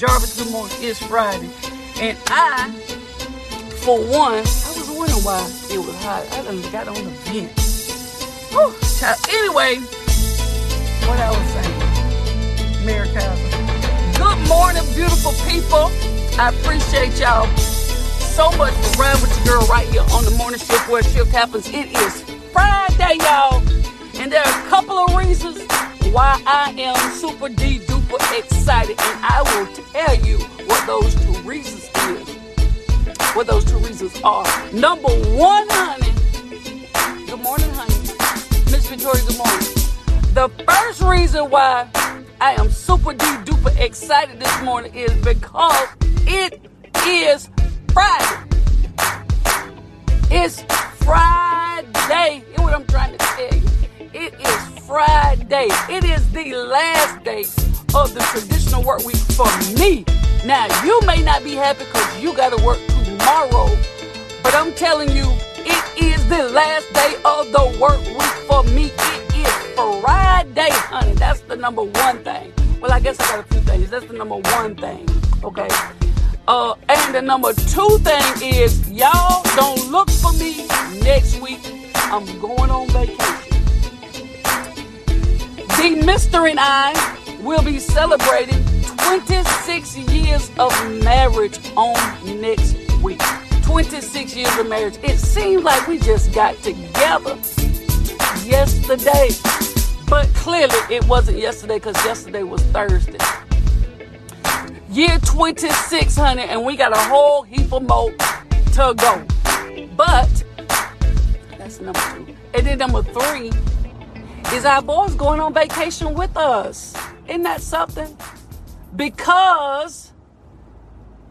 Jarvis, morning. It's Friday. And I, for one, I was wondering why it was hot. I done got on the vent. Whew, child. Anyway, what I was saying. Mary Kaiser. Good morning, beautiful people. I appreciate y'all so much for riding with your girl right here on the morning shift where shift happens. It is Friday, y'all. And there are a couple of reasons why I am super D duper excited. And I will tell you what those two reasons is. What those two reasons are. Number one, honey. Good morning, honey. Miss Victoria, good morning. The first reason why I am super duper excited this morning is because it is Friday. It's Friday. Hear what I'm trying to tell you. It is Friday. It is the last day of the traditional work week for me. Now, you may not be happy because you got to work tomorrow, but I'm telling you, it is the last day of the work week for me. It is Friday, honey. That's the number one thing. Well, I guess I got a few things. That's the number one thing. Okay. Uh, and the number two thing is y'all don't look for me next week. I'm going on vacation. The Mister and I will be celebrating 26 years of marriage on next week. 26 years of marriage. It seems like we just got together yesterday. But clearly it wasn't yesterday because yesterday was Thursday. Year 26, honey, and we got a whole heap of more to go. But that's number two. And then number three is our boys going on vacation with us. Isn't that something? Because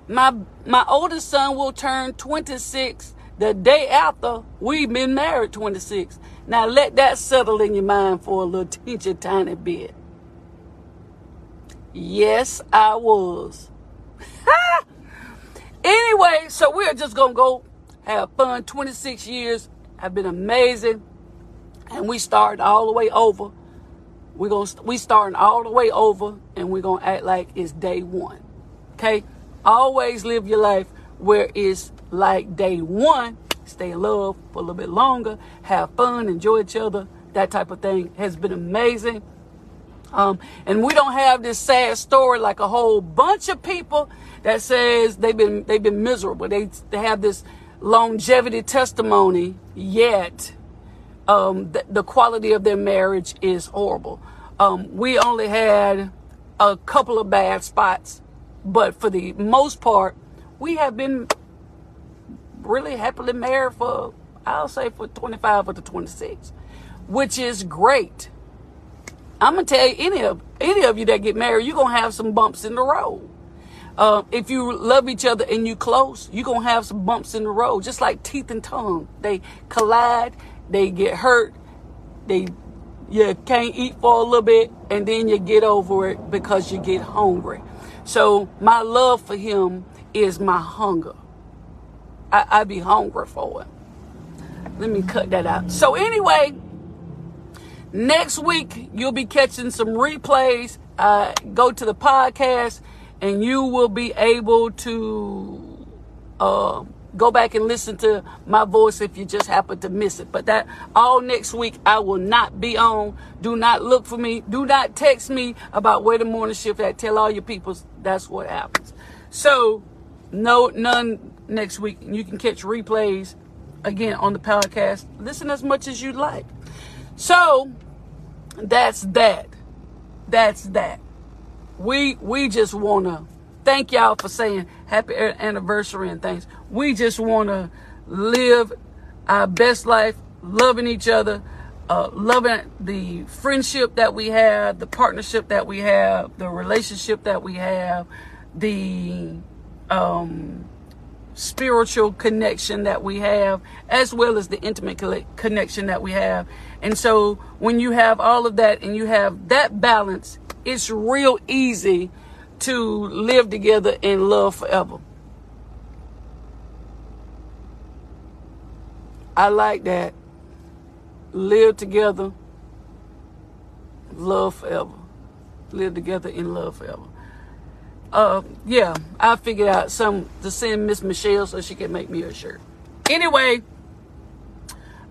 my my oldest son will turn 26 the day after we've been married 26. Now let that settle in your mind for a little teensy tiny bit. Yes, I was. anyway, so we're just gonna go have fun. 26 years have been amazing, and we started all the way over. We're gonna we starting all the way over, and we're gonna act like it's day one. Okay, always live your life where it's like day one. Stay in love for a little bit longer, have fun, enjoy each other. That type of thing has been amazing. Um, and we don't have this sad story like a whole bunch of people that says they've been they've been miserable. They they have this longevity testimony, yet um, the, the quality of their marriage is horrible. Um, we only had a couple of bad spots, but for the most part, we have been really happily married for I'll say for 25 or to 26, which is great. I'm gonna tell you, any of any of you that get married, you're gonna have some bumps in the road. Uh, if you love each other and you close, you're gonna have some bumps in the road, just like teeth and tongue. They collide, they get hurt, they you can't eat for a little bit, and then you get over it because you get hungry. So my love for him is my hunger. I, I be hungry for it. Let me cut that out. So anyway. Next week, you'll be catching some replays. Uh, go to the podcast and you will be able to uh, go back and listen to my voice if you just happen to miss it. But that all next week, I will not be on. Do not look for me. Do not text me about where the morning shift at. Tell all your people that's what happens. So, no, none next week. You can catch replays again on the podcast. Listen as much as you like. So that's that. That's that. We we just wanna thank y'all for saying happy anniversary and things. We just wanna live our best life, loving each other, uh, loving the friendship that we have, the partnership that we have, the relationship that we have, the um, spiritual connection that we have, as well as the intimate connection that we have. And so when you have all of that and you have that balance, it's real easy to live together in love forever. I like that. Live together, love forever. Live together in love forever. uh, yeah, I figured out some to send Miss Michelle so she can make me a shirt. Anyway,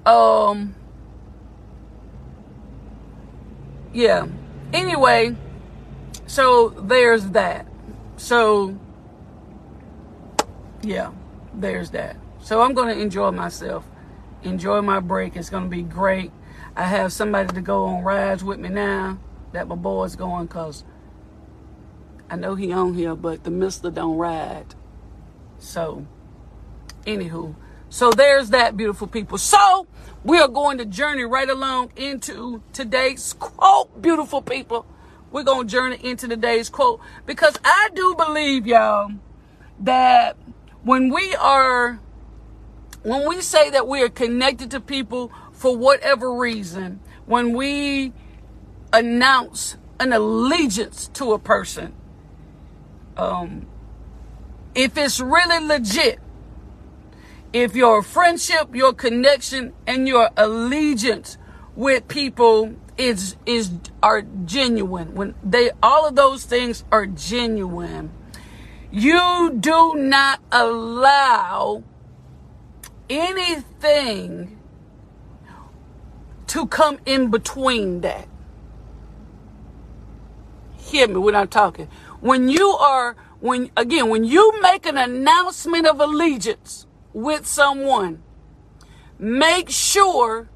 um, yeah. Anyway, so there's that. So, yeah, there's that. So I'm going to enjoy myself, enjoy my break. It's going to be great. I have somebody to go on rides with me now that my boy's going because I know he on here, but the mister don't ride. So, anywho, so there's that, beautiful people. So we are going to journey right along into today's quote, beautiful people. We're going to journey into today's quote because I do believe, y'all, that when we are, when we say that we are connected to people for whatever reason, when we announce an allegiance to a person, um, if it's really legit, if your friendship, your connection, and your allegiance with people is is are genuine, when they all of those things are genuine, you do not allow anything to come in between that. Hear me when I'm talking. When you are when again when you make an announcement of allegiance with someone, make sure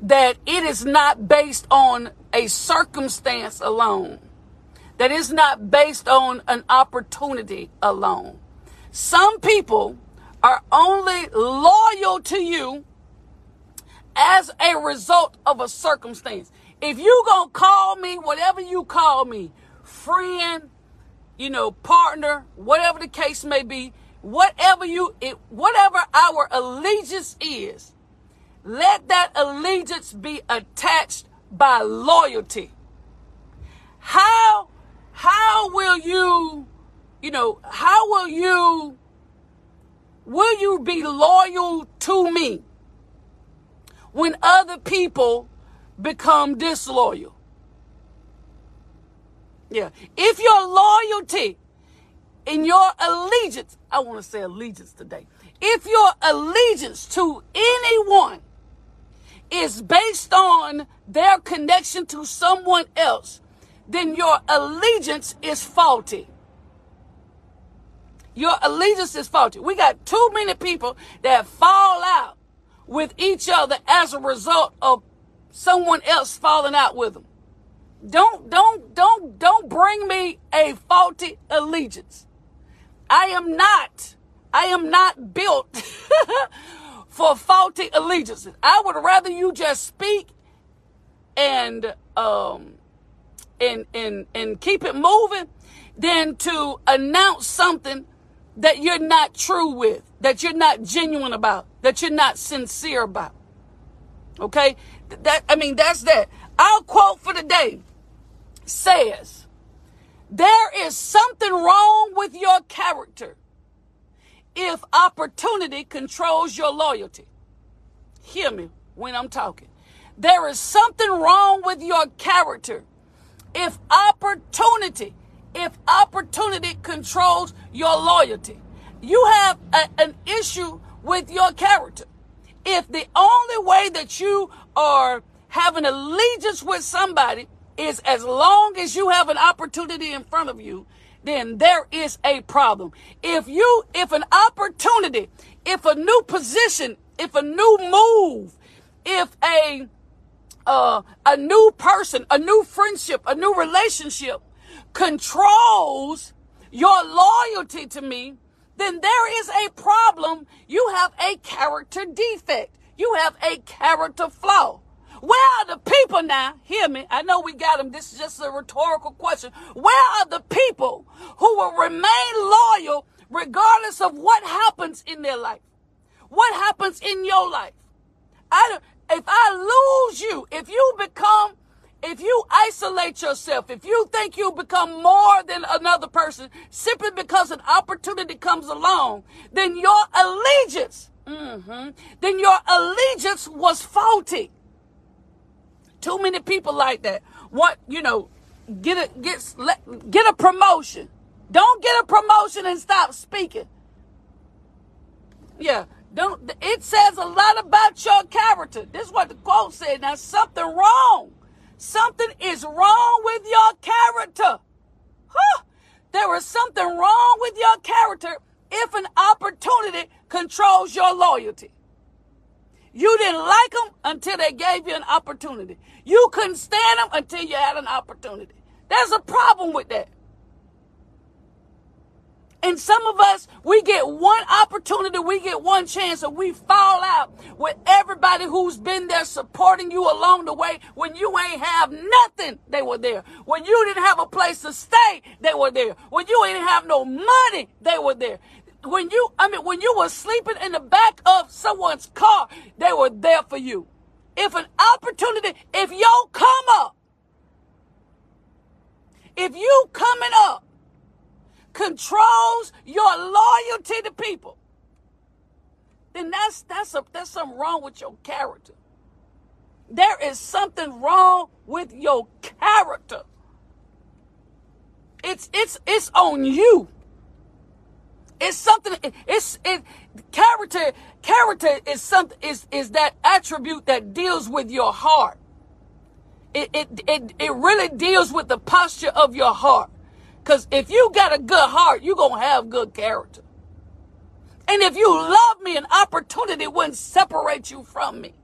that it is not based on a circumstance alone, that it's not based on an opportunity alone. Some people are only loyal to you as a result of a circumstance. If you gonna call me whatever you call me, friend, you know, partner, whatever the case may be, whatever you it, whatever our allegiance is let that allegiance be attached by loyalty how how will you you know how will you will you be loyal to me when other people become disloyal yeah if your loyalty in your allegiance, I want to say allegiance today. If your allegiance to anyone is based on their connection to someone else, then your allegiance is faulty. Your allegiance is faulty. We got too many people that fall out with each other as a result of someone else falling out with them. Don't, don't, don't, don't bring me a faulty allegiance. I am not, I am not built for faulty allegiances. I would rather you just speak and um and and and keep it moving than to announce something that you're not true with, that you're not genuine about, that you're not sincere about. Okay? That I mean that's that. Our quote for the day says there is something wrong with your character if opportunity controls your loyalty. Hear me when I'm talking. There is something wrong with your character if opportunity, if opportunity controls your loyalty. You have a, an issue with your character. If the only way that you are having allegiance with somebody is as long as you have an opportunity in front of you, then there is a problem. If you, if an opportunity, if a new position, if a new move, if a, uh, a new person, a new friendship, a new relationship controls your loyalty to me, then there is a problem. You have a character defect. You have a character flaw. Where are the people now? Hear me. I know we got them. This is just a rhetorical question. Where are the people who will remain loyal regardless of what happens in their life? What happens in your life? I, if I lose you, if you become, if you isolate yourself, if you think you become more than another person simply because an opportunity comes along, then your allegiance, mm-hmm, then your allegiance was faulty. Too many people like that. What, you know, get a, get, get a promotion. Don't get a promotion and stop speaking. Yeah. Don't it says a lot about your character. This is what the quote said. Now something wrong. Something is wrong with your character. Huh. There is something wrong with your character if an opportunity controls your loyalty. You didn't like them until they gave you an opportunity. You couldn't stand them until you had an opportunity. There's a problem with that. And some of us, we get one opportunity, we get one chance, and we fall out with everybody who's been there supporting you along the way. When you ain't have nothing, they were there. When you didn't have a place to stay, they were there. When you ain't have no money, they were there. When you, I mean, when you were sleeping in the back of someone's car, they were there for you. If an opportunity, if you come up, if you coming up controls your loyalty to people, then that's that's a that's something wrong with your character. There is something wrong with your character. It's it's it's on you. It's something. It's it. Character. Character is something. Is is that attribute that deals with your heart. It it it it really deals with the posture of your heart. Because if you got a good heart, you're going to have good character. And if you love me, an opportunity wouldn't separate you from me.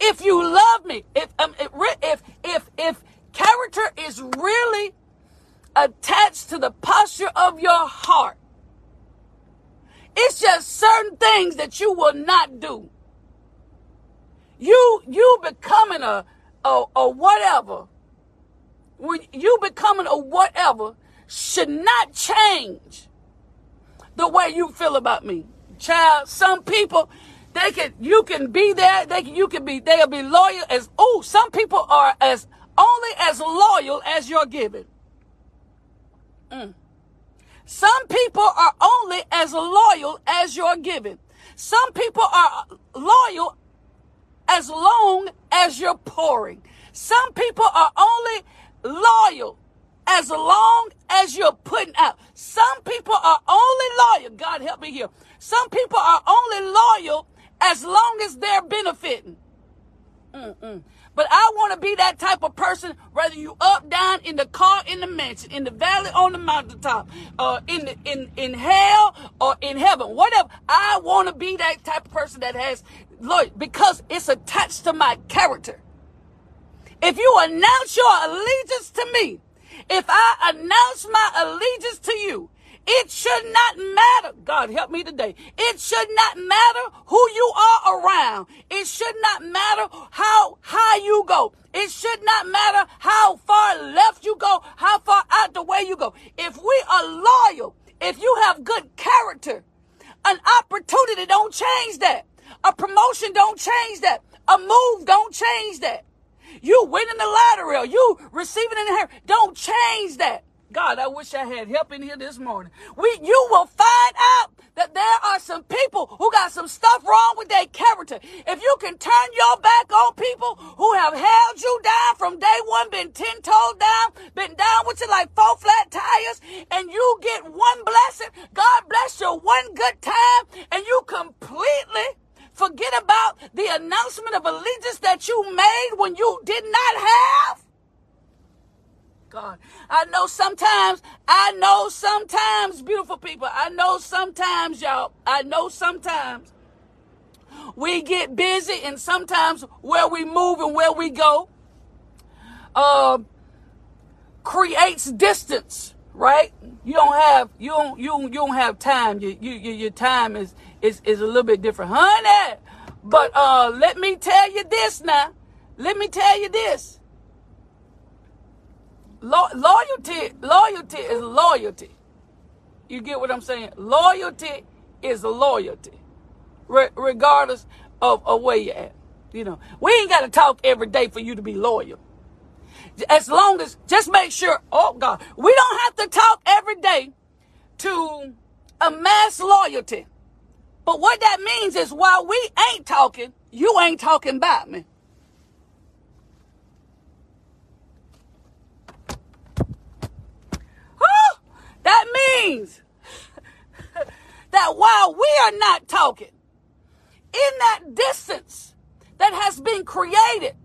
If you love me, if, um, if, if, if character is really attached to the posture of your heart, it's just certain things that you will not do. You, you becoming a, a, a whatever when you becoming a whatever should not change the way you feel about me. Child, some people, they can, you can be there, they can, you can be, they'll be loyal as, oh, some people are as, only as loyal as you're giving. Mm. Some people are only as loyal as you're giving. Some people are loyal as long as you're pouring. Some people are only loyal as long as you're putting out. Some people are only loyal. God help me here. Some people are only loyal as long as they're benefiting. Mm-mm. But I want to be that type of person, whether you up, down, in the car, in the mansion, in the valley, on the mountaintop, uh, in the, in in hell or in heaven, whatever. I want to be that type of person that has loyal because it's attached to my character. If you announce your allegiance to me, if I announce my allegiance to you, it should not matter. God help me today. It should not matter who you are around. It should not matter how high you go. It should not matter how far left you go, how far out the way you go. If we are loyal, if you have good character, an opportunity don't change that. A promotion don't change that. A move don't change that. You winning the lottery you receiving an inheritance. Don't change that. God, I wish I had help in here this morning. We, you will find out that there are some people who got some stuff wrong with their character. If you can turn your back on people who have held you down from day one, been ten toes down, been down with you like four flat tires, and you get one blessing, God bless you one good time, and you completely forget about the announcement of allegiance that you made when you did not have? God, I know sometimes, I know sometimes, beautiful people, I know sometimes, y'all, I know sometimes we get busy and sometimes where we move and where we go uh, creates distance, right? You don't have you don't you don't, you don't have time. You, you, your time is is, is a little bit different. Honey, but uh, let me tell you this now. Let me tell you this. Lo- loyalty, loyalty is loyalty. You get what I'm saying? Loyalty is loyalty, Re- regardless of, of where you're at. You know, we ain't got to talk every day for you to be loyal. As long as, just make sure, oh God, we don't have to talk every day to amass loyalty. But what that means is while we ain't talking, you ain't talking about me. That means that while we are not talking, in that distance that has been created,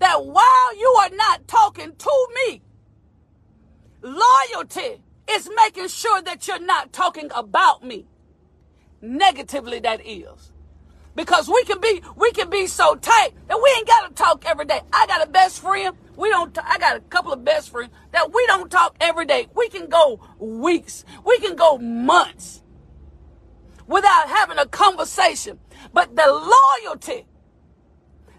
that while you are not talking to me, loyalty is making sure that you're not talking about me. Negatively, that is. Because we can be we can be so tight that we ain't gotta talk every day. I got a best friend. We don't. I got a couple of best friends that we don't talk every day. We can go weeks. We can go months without having a conversation. But the loyalty,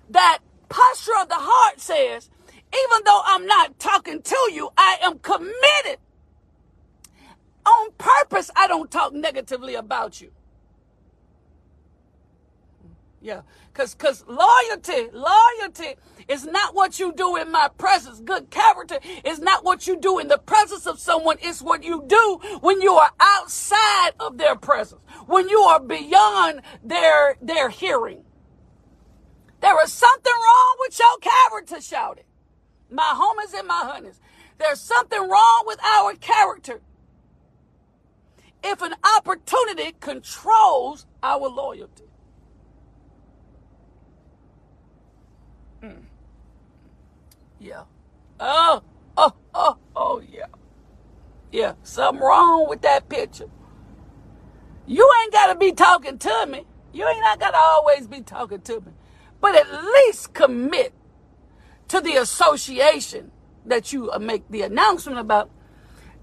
that posture of the heart says, even though I'm not talking to you, I am committed. On purpose, I don't talk negatively about you. Yeah. Cause, cause loyalty, loyalty is not what you do in my presence. Good character is not what you do in the presence of someone. It's what you do when you are outside of their presence. When you are beyond their, their hearing. There is something wrong with your character, shouted. My homies and my honeys. There's something wrong with our character. If an opportunity controls our loyalty. Yeah. Oh, oh, oh, oh, yeah. Yeah, something wrong with that picture. You ain't got to be talking to me. You ain't not got to always be talking to me. But at least commit to the association that you uh, make the announcement about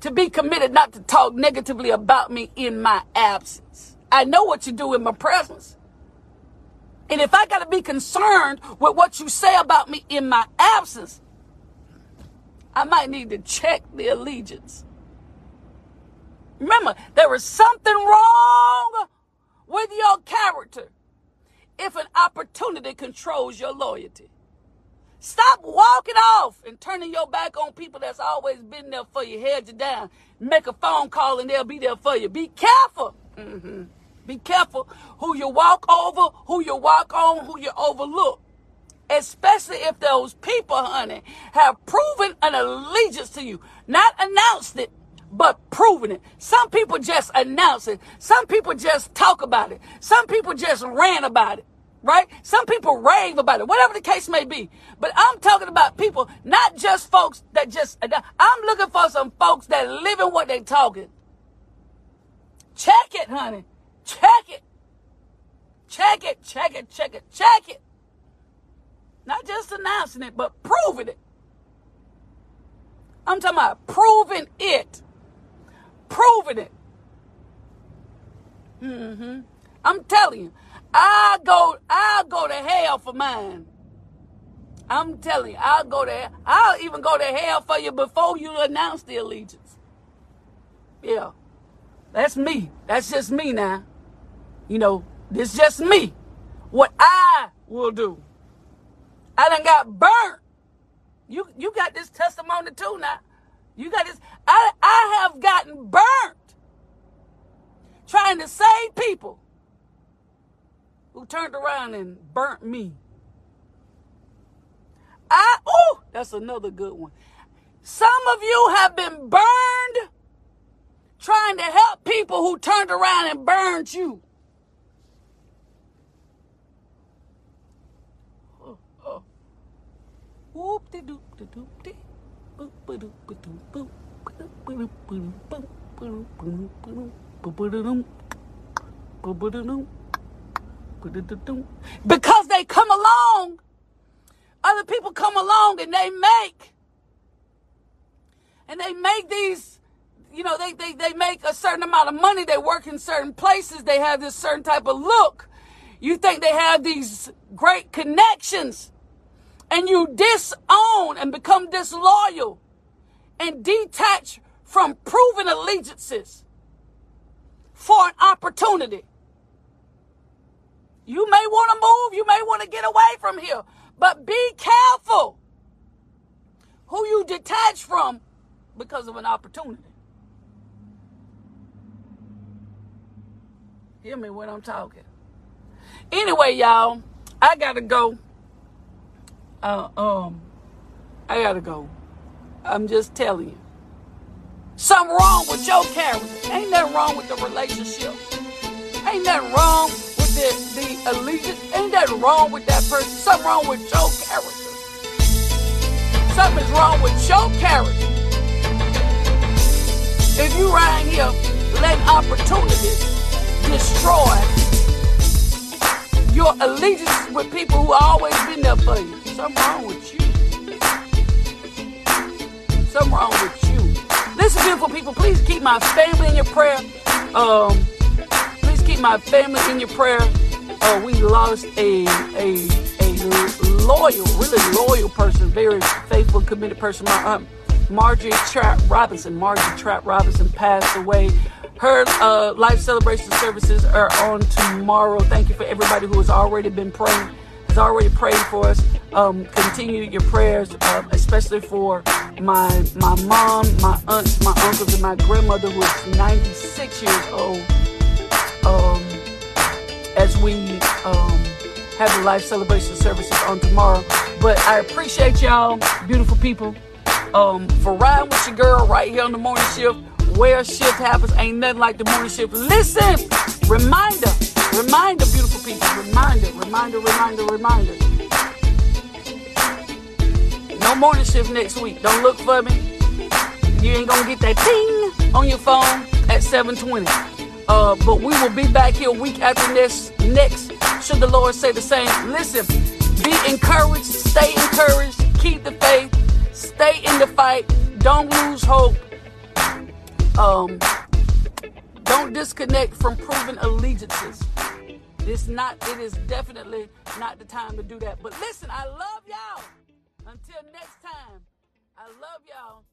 to be committed not to talk negatively about me in my absence. I know what you do in my presence. And if I got to be concerned with what you say about me in my absence, I might need to check the allegiance. Remember, there is something wrong with your character if an opportunity controls your loyalty. Stop walking off and turning your back on people that's always been there for you, held you down. Make a phone call and they'll be there for you. Be careful. Mm-hmm. Be careful who you walk over, who you walk on, who you overlook. Especially if those people, honey, have proven an allegiance to you. Not announced it, but proven it. Some people just announce it. Some people just talk about it. Some people just ran about it. Right? Some people rave about it, whatever the case may be. But I'm talking about people, not just folks that just, I'm looking for some folks that live in what they're talking. Check it, honey. Check it. Check it, check it, check it, check it. Not just announcing it, but proving it. I'm talking about proving it. Proving it. Mm-hmm. I'm telling you, I go, I'll go to hell for mine. I'm telling you, I'll go there. I'll even go to hell for you before you announce the allegiance. Yeah. That's me. That's just me now. You know, this just me. What I will do. I done got burnt. You you got this testimony too now. You got this. I I have gotten burnt trying to save people who turned around and burnt me. I oh, that's another good one. Some of you have been burned trying to help people who turned around and burned you. Whoop de doop de doop de. Boop doop doop boop. Because they come along, other people come along and they make, and they make these, you know, they, they, they make a certain amount of money. They work in certain places. They have this certain type of look. You think they have these great connections and you disown and become disloyal and detach from proven allegiances for an opportunity. You may want to move, you may want to get away from here, but be careful who you detach from because of an opportunity. Hear me when I'm talking. Anyway, y'all, I got to go. Uh, um, I gotta go. I'm just telling you. Something wrong with your character. Ain't nothing wrong with the relationship. Ain't nothing wrong with the, the allegiance. Ain't nothing wrong with that person. Something wrong with your character. Something's wrong with your character. If you right here letting opportunities destroy your allegiance with people who always been there for you, something wrong with you. Something wrong with you. Listen, beautiful people, please keep my family in your prayer. Um, please keep my family in your prayer. Uh, we lost a a a loyal, really loyal person, very faithful, committed person. My aunt Marjorie Trap Robinson. Marjorie Trap Robinson passed away. Her uh, life celebration services are on tomorrow. Thank you for everybody who has already been praying, has already prayed for us. Um, continue your prayers, uh, especially for my my mom, my aunts, my uncles, and my grandmother who is 96 years old. Um, as we um, have the life celebration services on tomorrow. But I appreciate y'all, beautiful people, um, for riding with your girl right here on the morning shift. Where shift happens ain't nothing like the morning shift. Listen, reminder, reminder, beautiful people, reminder, reminder, reminder, reminder. Morning shift next week. Don't look for me. You ain't gonna get that ding on your phone at 720. Uh, but we will be back here week after this next. Should the Lord say the same? Listen, be encouraged, stay encouraged, keep the faith, stay in the fight, don't lose hope. Um, don't disconnect from proven allegiances. It's not, it is definitely not the time to do that. But listen, I love y'all. Until next time, I love y'all.